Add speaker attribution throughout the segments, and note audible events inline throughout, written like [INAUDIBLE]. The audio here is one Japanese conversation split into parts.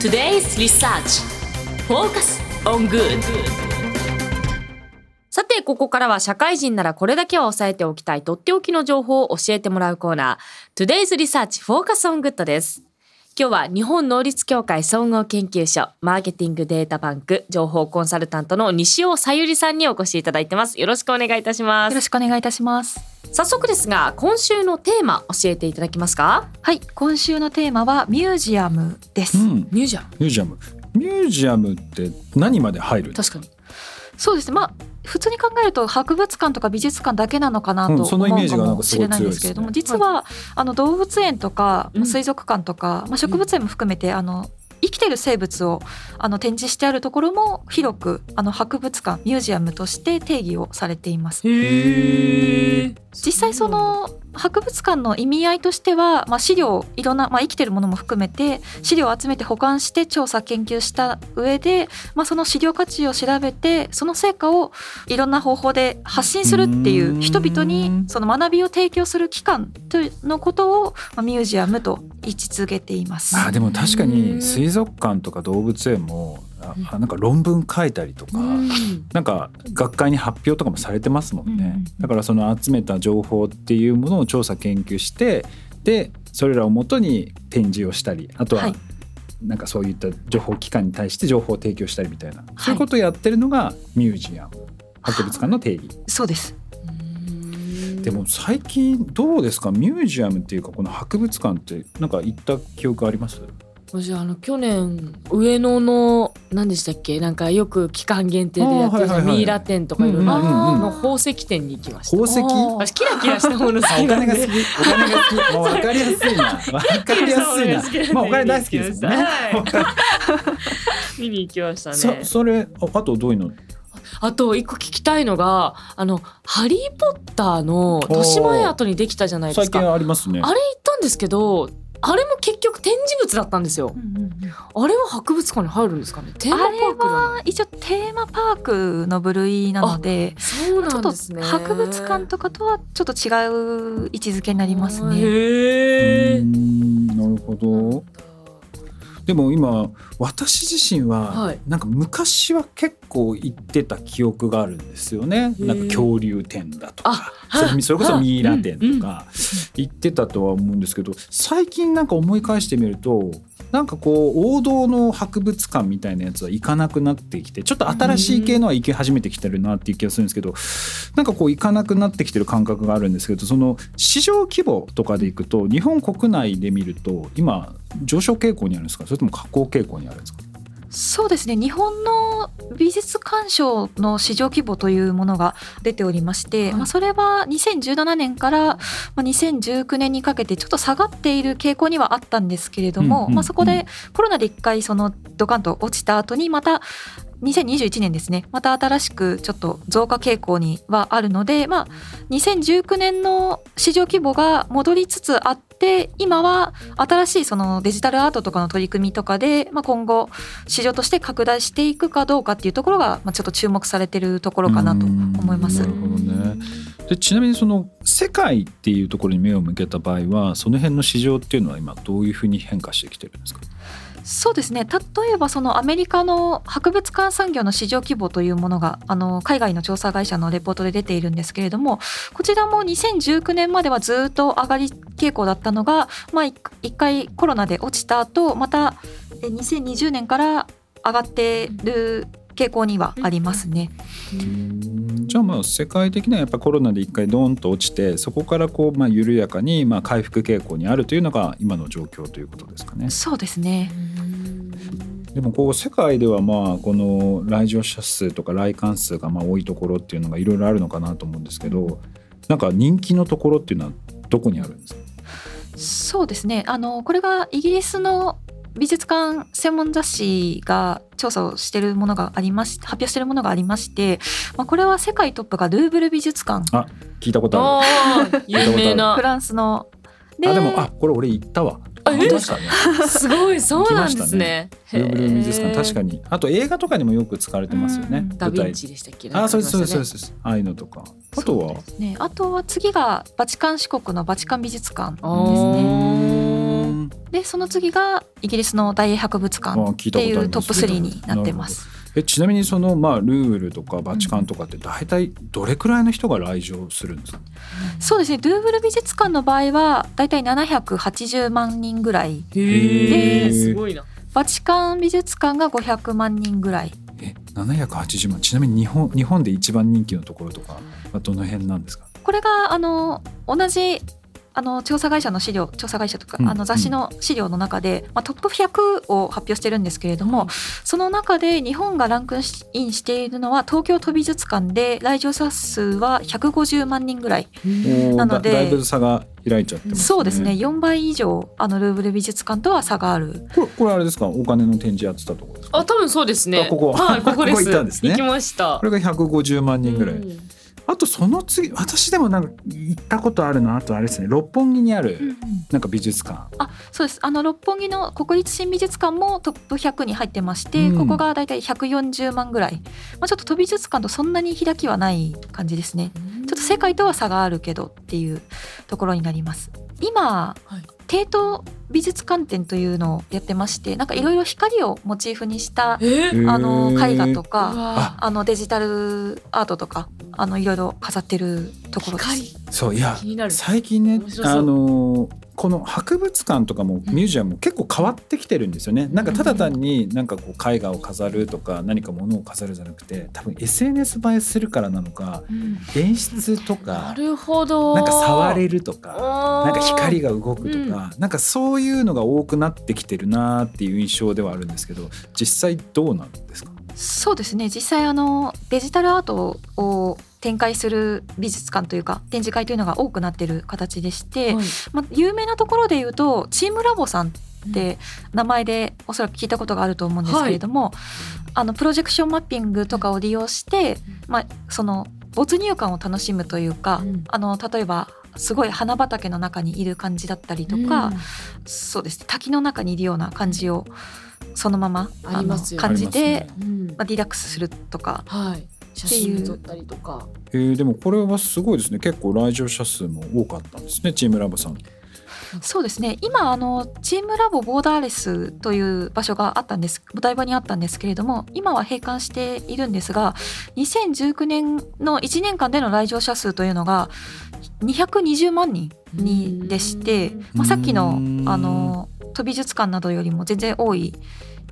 Speaker 1: Today's Research Focus on Good さて、ここからは社会人ならこれだけは押さえておきたいとっておきの情報を教えてもらうコーナー Today's Research Focus on Good です。今日は日本能率協会総合研究所マーケティングデータバンク情報コンサルタントの西尾さゆりさんにお越しいただいてます。よろしくお願いいたします
Speaker 2: よろ。しくお願いいたします。
Speaker 1: 早速ですが、今週のテーマ教えていただけますか？
Speaker 2: はい、今週のテーマはミュージアムです。
Speaker 3: うん、
Speaker 1: ミュージアム。
Speaker 3: ミュージアムミュージアムって何まで入るんです
Speaker 1: 確かに。
Speaker 2: そうですね。まあ普通に考えると博物館とか美術館だけなのかなと
Speaker 3: うん
Speaker 2: 思うか
Speaker 3: そのイメージがなんかすごい
Speaker 2: もしれないんですけれども、
Speaker 3: 強い
Speaker 2: 実はあの動物園とか
Speaker 1: うん。
Speaker 2: 水族館とか、まあ植物園も含めてあの生きてる生物をあの展示してあるところも広くあの博物館ミュージアムとして定義をされています。実際その博物館の意味合いとしては、まあ、資料いろんな、まあ、生きてるものも含めて資料を集めて保管して調査研究した上で、まあ、その資料価値を調べてその成果をいろんな方法で発信するっていううん人々にその学びを提供する機関というのことを、まあ、ミュージアムと位置づけています。
Speaker 3: あでも確か
Speaker 1: うん
Speaker 3: に水族館とか動物園もああなんか論文書いたりとか、なんか学会に発表とかもされてますもんね、
Speaker 2: うんうんうん。
Speaker 3: だからその集めた情報っていうものを調査研究してでそれらをもとに展示をしたりあとは、
Speaker 2: はい。
Speaker 3: なんかそういった情報機関に対して情報を提供したりみたいな、そういうことをやってるのがミュージアム博物館の定義。
Speaker 2: そうです。
Speaker 3: でも最近どうですか？ミュージアムっていうかこの博物館ってなんか行った記憶あります？
Speaker 1: 私あの去年上野の何でしたっけ？なんかよく期間限定でやってる
Speaker 3: はいはいはい。
Speaker 1: ミイラ店とかいろいろの宝石店に行きました。
Speaker 3: 宝石？
Speaker 1: 私キラキラしたもの好きなんで。
Speaker 3: 金が好き。お金が好き。もう分かりやすいな。分かりやすいな。まあお金大好きですよね、
Speaker 1: はい。見に行きましたね。
Speaker 3: そ。それああとどういうの？
Speaker 1: あと一個聞きたいのがあのハリーポッターの豊島園跡にできたじゃないです
Speaker 3: 最近
Speaker 1: か。
Speaker 3: ありますね。
Speaker 1: あれ行ったんですけど。あれも結局展示物だったんですよ。あれは博物館に入るんですかね。テーマパークじゃない
Speaker 2: 一応テーマパークの部類なので
Speaker 1: そう
Speaker 2: ちょっと
Speaker 1: なんですね。
Speaker 2: 博物館とかとはちょっと違う位置づけになりますね。
Speaker 1: へ
Speaker 3: う
Speaker 1: え
Speaker 3: なるほどでも今私自身は、
Speaker 1: はい。
Speaker 3: なんか昔は結構行ってた記憶があるんですよね。なんか恐竜展だとか
Speaker 1: あ
Speaker 3: それそれこそミイラ展
Speaker 1: うん
Speaker 3: とか行ってたとは思うんですけど最近なんか思い返してみるとなんかこう王道の博物館みたいなやつは行かなくなってきてちょっと新しい系のは行き始めてきてるなっていう気がするんですけどなんかこう行かなくなってきてる感覚があるんですけどその市場規模とかでいくと日本国内で見ると今上昇傾向にあるんですか？それとも下降傾向にあるんですか？
Speaker 2: そうですね。日本の美術鑑賞の市場規模というものが出ておりまして、
Speaker 1: はい。
Speaker 2: まあ、それは2017年からまあ2019年にかけてちょっと下がっている傾向にはあったんですけれども、
Speaker 3: うんうんうん。
Speaker 2: まあ、そこでコロナで一回そのドカンと落ちた後にまた2021年ですね。また新しくちょっと増加傾向にはあるので、まあ、2019年の市場規模が戻りつつあって今は新しいそのデジタルアートとかの取り組みとかで、まあ、今後市場として拡大していくかどうかっていうところが、まあ、ちょっと注目されてるところかなと思います。
Speaker 3: なる。ほどね。でちなみにその世界っていうところに目を向けた場合はその辺の市場っていうのは今どういうふうに変化してきてるんですか？
Speaker 2: そうですね。例えばそのアメリカの博物館産業の市場規模というものがあの海外の調査会社のレポートで出ているんですけれどもこちらも2019年まではずっと上がり傾向だったのが、まあ、一回コロナで落ちた後また2020年から上がってる傾向にはありますね。
Speaker 3: じゃあまあ世界的にはやっぱコロナで一回ドーンと落ちてそこからこうまあ緩やかにまあ回復傾向にあるというのが今の状況ということですかね。
Speaker 2: そうですね。
Speaker 3: でもこう世界ではまあこの来場者数とか来館数がまあ多いところっていうのがいろいろあるのかなと思うんですけどなんか人気のところっていうのはどこにあるんですか？
Speaker 2: そうですね。あのこれがイギリスの美術館専門雑誌が調査をしているものがありまし発表しているものがありまして、まあ、これは世界トップがルーブル美術館。
Speaker 3: あ聞いたことあ
Speaker 1: ああ有名な。
Speaker 2: フランスの。
Speaker 3: るあでもあこれ俺行ったわ。
Speaker 1: あ
Speaker 3: 行きましたね。
Speaker 1: すごいそうなんですね。
Speaker 3: ルーブル美術館確か
Speaker 1: に。
Speaker 3: にあと映画とかにもよく使われてますよね。
Speaker 2: うん
Speaker 1: ダヴィンチでしたっけ？
Speaker 3: あそうですそうですそう
Speaker 1: う
Speaker 3: です。ああいうのとか。あとは
Speaker 2: ね、あとは次がバチカン四国のバチカン美術館ですね。でその次がイギリスの大英博物館
Speaker 3: あ聞い
Speaker 2: ったていうトップ3になってます。
Speaker 3: えちなみにそのまあルールとかバチカンとかって大体どれくらいの人が来場するんですか？
Speaker 2: そうですね。ルーブル美術館の場合はだいたい780万人ぐらい。
Speaker 1: へえ
Speaker 3: ー
Speaker 1: すごいな。
Speaker 2: バチカン美術館が500万人ぐらい。
Speaker 3: え780万。ちなみに日本日本で一番人気のところとかはどの辺なんですか？
Speaker 2: これがあの同じあの調査会社の資料調査会社とか、
Speaker 3: うん
Speaker 2: あの雑誌の資料の中で、まあ、トップ100を発表してるんですけれども、その中で日本がランクインしているのは東京都美術館で来場者数は150万人ぐらい、なので
Speaker 3: だだいぶ差が開いちゃってますね。
Speaker 2: そうですね。4倍以上あのルーブル美術館とは差がある。
Speaker 3: これこれあれですか？お金の展示やってたところですか？
Speaker 1: あ多分そうですね。
Speaker 3: あここ
Speaker 1: はいここです。
Speaker 3: ここ行ったんですね。
Speaker 1: 行きました。
Speaker 3: これが150万人ぐらい。
Speaker 1: うん
Speaker 3: あとその次私でもなんか行ったことあるのあとあれですね六本木にあるなんか美術館。
Speaker 2: あそうです。あの六本木の国立新美術館もトップ100に入ってまして、
Speaker 3: うん。
Speaker 2: ここがだいたい140万ぐらい、まあ、ちょっと都美術館とそんなに開きはない感じですね。ちょっと世界とは差があるけどっていうところになります。今、
Speaker 1: はい。
Speaker 2: 帝都美術館展というのをやってましてなんかいろいろ光をモチーフにした
Speaker 1: え
Speaker 2: あの絵画と
Speaker 1: う
Speaker 2: か
Speaker 1: わ
Speaker 2: あのデジタルアートとかあのいろいろ飾ってるところです。
Speaker 1: 光。
Speaker 3: そういや
Speaker 1: 気になる。
Speaker 3: 最近ねあのーこの博物館とかもミュージアムも結構変わってきてるんですよね。なんかただ単になんかこう絵画を飾るとか何か物を飾るじゃなくて多分 SNS 映えするからなのか演出と
Speaker 1: な
Speaker 3: か
Speaker 1: るほど。
Speaker 3: なんか触れるとか
Speaker 1: な
Speaker 3: なんか光が動くとか、なんかそういうのが多くなってきてるなっていう印象ではあるんですけど実際どうなんですか？
Speaker 2: そうですね。実際あのデジタルアートを展開する美術館というか展示会というのが多くなってる形でして、
Speaker 1: はい。
Speaker 2: まあ、有名なところで言うとチームラボさんって名前でおそらく聞いたことがあると思うんですけれども、あのプロジェクションマッピングとかを利用して、まあ、その没入感を楽しむというか、
Speaker 1: うん。
Speaker 2: あの例えばすごい花畑の中にいる感じだったりとか、
Speaker 1: うん。
Speaker 2: そうです。ね滝の中にいるような感じをそのまま
Speaker 1: あ
Speaker 2: の感じで、
Speaker 3: あります
Speaker 1: うん。
Speaker 2: まあ、リラックスするとか
Speaker 1: はい写真撮ったりとか。
Speaker 3: えー、でもこれはすごいですね。結構来場者数も多かったんですねチームラボさん。
Speaker 2: そうですね。今あのチームラボボーダーレスという場所があったんですお台場にあったんですけれども今は閉館しているんですが2019年の1年間での来場者数というのが220万人にでして
Speaker 1: うん、
Speaker 2: まあ、さっきの
Speaker 3: うん
Speaker 2: あの都美術館などよりも全然多い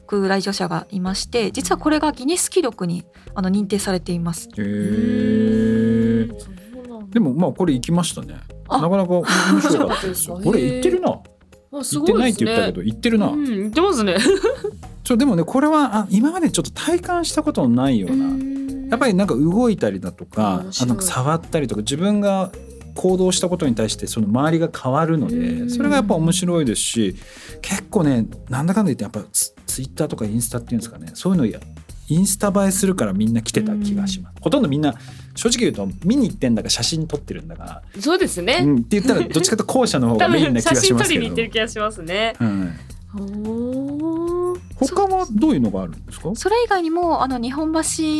Speaker 2: く来場者がいまして実はこれがギネス記録にあの認定されています。
Speaker 3: へーでもまあこれ行きましたね。
Speaker 1: あ
Speaker 3: なかなか面白かったですよ。これ行ってるな。行ってないって言ったけど行ってるな。
Speaker 1: うん言ってますね
Speaker 3: ちょでもねこれはあ今までちょっと体感したことのないような。やっぱりなんか動いたりだとかあなんか触ったりとか自分が行動したことに対してその周りが変わるの
Speaker 1: うん。
Speaker 3: でそれがやっぱ面白いですし結構ねなんだかんだ言ってやっぱツツイッターとかインスタっていうんですかねそういうのやインスタ映えするからみんな来てた気がします。ほとんどみんな正直言うと見に行ってんだか写真撮ってるんだか、
Speaker 1: そうですね、
Speaker 3: うん、って言ったらどっちかと後者の方
Speaker 1: 多
Speaker 3: がメインな気がしますけど。
Speaker 1: りに行ってる気がしますね。
Speaker 3: はい。
Speaker 1: おー
Speaker 3: 他はどういうのがあるんですか？
Speaker 2: それ以外にもあの日本橋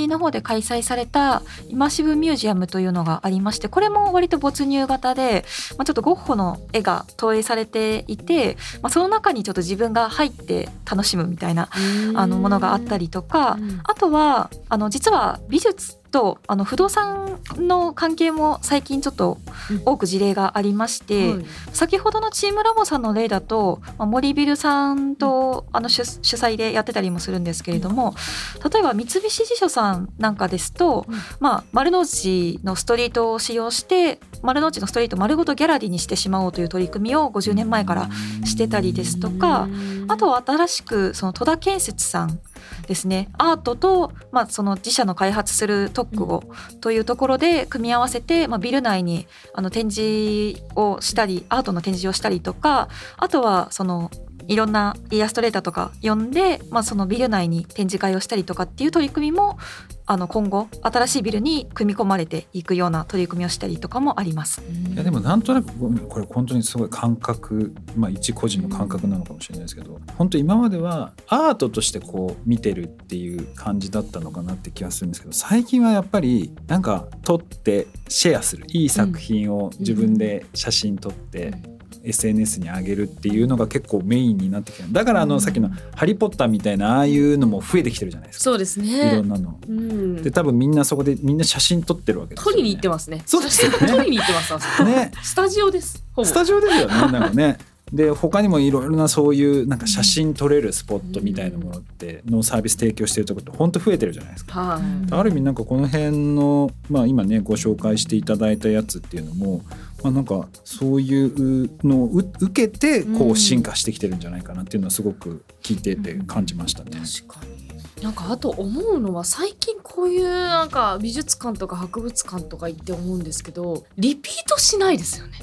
Speaker 2: の方で開催されたイマーシブミュージアムというのがありましてこれも割と没入型で、まあ、ちょっとゴッホの絵が投影されていて、まあ、その中にちょっと自分が入って楽しむみたいなあのものがあったりとか
Speaker 1: うん。
Speaker 2: あとはあの実は美術とあの不動産の関係も最近ちょっと多く事例がありまして、
Speaker 1: はい。
Speaker 2: 先ほどのチームラボさんの例だと、まあ、森ビルさんとあの主主催でやってたりもするんですけれども、例えば三菱地所さんなんかですと、
Speaker 1: うん。
Speaker 2: まあ、丸の内のストリートを使用して丸の内のストリート丸ごとギャラリーにしてしまおうという取り組みを50年前からしてたりですとかあとは新しくその戸田建設さんですね。アートと、まあ、その自社の開発する特区をというところで組み合わせて、まあ、ビル内にあの展示をしたりアートの展示をしたりとかあとはそのいろんなイラストレーターとか呼んで、まあ、そのビル内に展示会をしたりとかっていう取り組みもあの今後新しいビルに組み込まれていくような取り組みをしたりとかもあります。
Speaker 3: いやでもなんとなくこれ本当にすごい感覚まあ一個人の感覚なのかもしれないですけど本当今まではアートとしてこう見てるっていう感じだったのかなって気がするんですけど最近はやっぱりなんか撮ってシェアするいい作品を自分で写真撮って SNS に上げるっていうのが結構メインになってきてるだからあのさっきの「ハリー・ポッター」みたいなああいうのも増えてきてるじゃないですか。
Speaker 1: そうです
Speaker 3: いろ
Speaker 1: ね
Speaker 3: んなの。
Speaker 1: うん。
Speaker 3: で多分みんなそこでみんな写真撮ってるわけですよ、ね。
Speaker 1: 取りに行ってますね。
Speaker 3: そうですよね。
Speaker 1: 取りに行ってます
Speaker 3: ね。
Speaker 1: スタジオです
Speaker 3: スタジオですよねなんかね。で他にもいろいろなそういうなんか写真撮れるスポットみたいなものってのサービス提供してるところって本当増えてるじゃないですか。
Speaker 1: はい
Speaker 3: ある意味なんかこの辺の、まあ、今ねご紹介していただいたやつっていうのも、まあ、なんかそういうのをう受けてこ
Speaker 1: うん
Speaker 3: う進化してきてるんじゃないかなっていうのはすごく聞いてて感じましたね。
Speaker 1: 確かになんかあと思うのは最近こういうなんか美術館とか博物館とか行って思うんですけどリピートしないですよね。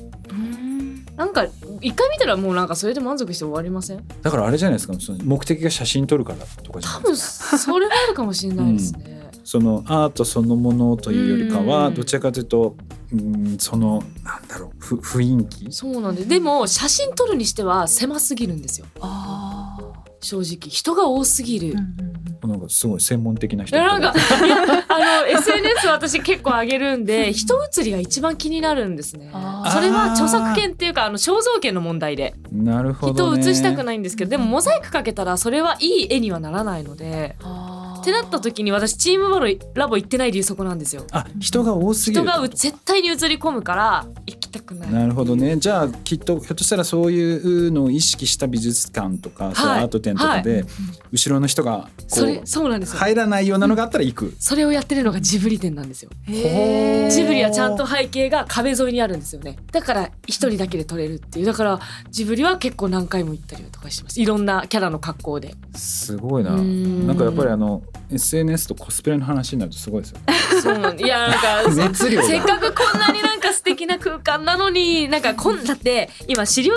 Speaker 1: なんか一回見たらもうなんかそれで満足して終わりません？
Speaker 3: だからあれじゃないですか。その目的が写真撮るからとかじゃな
Speaker 1: 多分
Speaker 3: いですか。
Speaker 1: それはあるかもしれないですね、
Speaker 3: そのアートそのものというよりかは
Speaker 1: うん。
Speaker 3: どちらかというとうんそのなんだろうふ雰囲気。
Speaker 1: そうなんででも写真撮るにしては狭すぎるんですよ。
Speaker 2: あ
Speaker 1: 正直。人が多すぎる、
Speaker 2: うんうん
Speaker 3: なんかすごい専門的な人
Speaker 1: なんか [LAUGHS] あの SNS 私結構上げるんで [LAUGHS] 人写りが一番気になるんですね。それは著作権っていうかあの肖像権の問題で。
Speaker 3: なるほ
Speaker 1: 人
Speaker 3: ど、ね、
Speaker 1: を写したくないんですけどでもモザイクかけたらそれはいい絵にはならないので。
Speaker 2: あー
Speaker 1: ってなった時に私チームラボ行ってない理由そこなんですよ。
Speaker 3: あ人が多すぎる。
Speaker 1: 人がう絶対に映り込むから行きたくない。
Speaker 3: なるほどね。じゃあきっとひょっとしたらそういうのを意識した美術館とか、そういうアート展とかで、後ろの人がこ
Speaker 1: そうれそうなんですよ。
Speaker 3: 入らないようなのがあったら行く。
Speaker 1: それをやってるのがジブリ展なんですよ。ジブリはちゃんと背景が壁沿いにあるんですよね。だから一人だけで撮れるっていう。だからジブリは結構何回も行ったりとかしてます。いろんなキャラの格好で。す
Speaker 3: ごいな。
Speaker 1: うん。
Speaker 3: なんかやっぱりあの SNS とコスプレの話になるとすごいですよね。
Speaker 1: そういやなんか
Speaker 3: 熱量が
Speaker 1: せっかくこんなになんか素敵な空間なのになんかこんだって今資料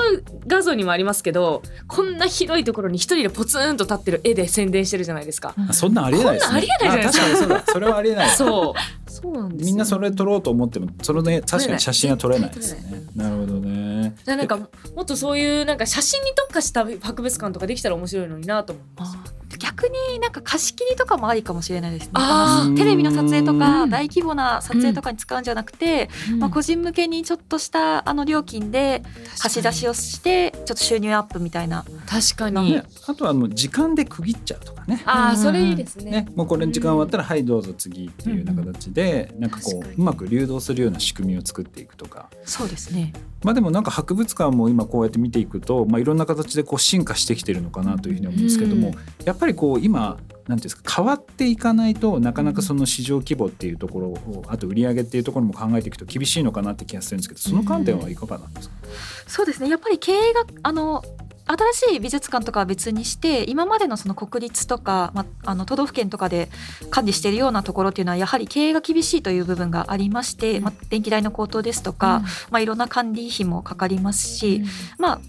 Speaker 1: 画像にもありますけどこんな広いところに一人でポツンと立ってる絵で宣伝してるじゃないですか。
Speaker 3: あそんなんありえないですね。
Speaker 1: こんなんありえないじゃないですか
Speaker 3: あ確かにそうだ。それはありえない。
Speaker 1: そうそうなんですよ
Speaker 3: みんなそれ撮ろうと思ってもそれね確かに写真は撮れないです
Speaker 1: 絶
Speaker 3: ね。なるほどね。
Speaker 1: じゃあなんかもっとそういうなんか写真に特化した博物館とかできたら面白いのになと思います。
Speaker 2: 逆になんか貸し切りとかもありかもしれないですね。テレビの撮影と
Speaker 1: うん。
Speaker 2: か大規模な撮影とかに使うんじゃなくて、まあ、個人向けにちょっとしたあの料金で貸し出しをしてちょっと収入アップみたいな。
Speaker 1: 確かに、
Speaker 3: ね、あとはもう時間で区切っちゃうとかね。
Speaker 1: ああそれいいですね。
Speaker 3: ね、もうこれ時間終わったらはいどうぞ次っていうような形でなんかこ
Speaker 1: 確かに。
Speaker 3: ううまく流動するような仕組みを作っていくとか。
Speaker 2: そうですね。
Speaker 3: まあでもなんか博物館も今こうやって見ていくと、まあ、いろんな形でこう進化してきてるのかなというふうに思うんですけども、
Speaker 1: うん
Speaker 3: やっぱりこう今なんていうんですか変わっていかないとなかなかその市場規模っていうところをあと売上っていうところも考えていくと厳しいのかなって気がするんですけどその観点はいかがなんですか、
Speaker 2: そうですね。やっぱり経営があの新しい美術館とかは別にして今までのその国立とか、ま、あの都道府県とかで管理しているようなところっていうのはやはり経営が厳しいという部分がありまして、
Speaker 1: うん。
Speaker 2: ま、電気代の高騰ですとか、まあ、いろんな管理費もかかりますし、まあ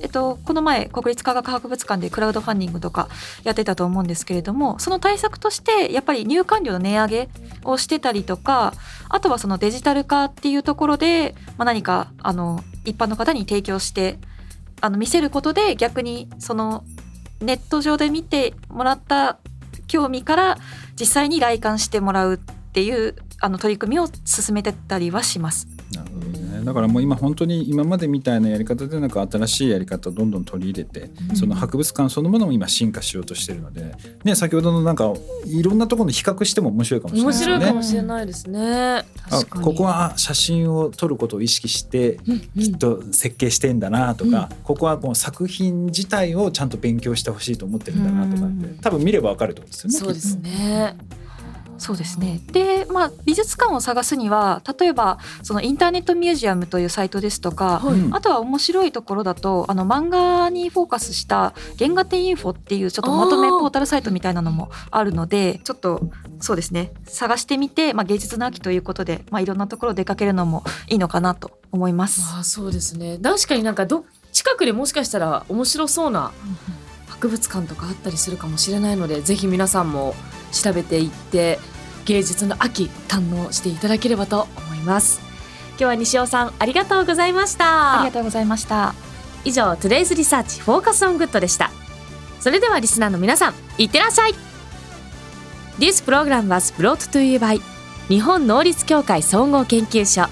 Speaker 2: えっと、この前国立科学博物館でクラウドファンディングとかやってたと思うんですけれどもその対策としてやっぱり入館料の値上げをしてたりとかあとはそのデジタル化っていうところで、まあ、何かあの一般の方に提供してあの見せることで逆にそのネット上で見てもらった興味から実際に来館してもらうっていうあの取り組みを進めてたりはします。
Speaker 3: なるね、だからもう今本当に今までみたいなやり方でなんか新しいやり方をどんどん取り入れて、
Speaker 1: うん
Speaker 3: その博物館そのものも今進化しようとしてるので、ね、先ほどのなんかいろんなところの比較しても面白いかもしれないですよね
Speaker 1: 面白いかも。しれないですね。
Speaker 3: あ
Speaker 1: 確かに
Speaker 3: ここは写真を撮ることを意識して
Speaker 1: うんうん
Speaker 3: きっと設計してんだなとか、ここはこう作品自体をちゃんと勉強してほしいと思ってるんだなとかって、
Speaker 2: うん
Speaker 3: 多分見ればわかるってことですよね。
Speaker 1: そうですね。
Speaker 2: そうですね。で、まあ、美術館を探すには例えばそのインターネットミュージアムというサイトですとか、
Speaker 1: はい。
Speaker 3: うん。
Speaker 2: あとは面白いところだとあの漫画にフォーカスした原画展インフォっていうちょっとまとめポータルサイトみたいなのもあるのでちょっとそうですね。探してみて、まあ、芸術の秋ということで、まあ、いろんなところ出かけるのもいいのかなと思います。
Speaker 1: ああそうですね。確かになんかど近くでもしかしたら面白そうな博物館とかあったりするかもしれないのでぜひ皆さんも調べていって芸術の秋堪能していただければと思います。今日は西尾さんありがとうございました。
Speaker 2: ありがとうございました。
Speaker 1: 以上 Today's Research Focus on Good でした。それではリスナーの皆さんいってらっしゃい。This program was brought to you by 日本能率協会総合研究所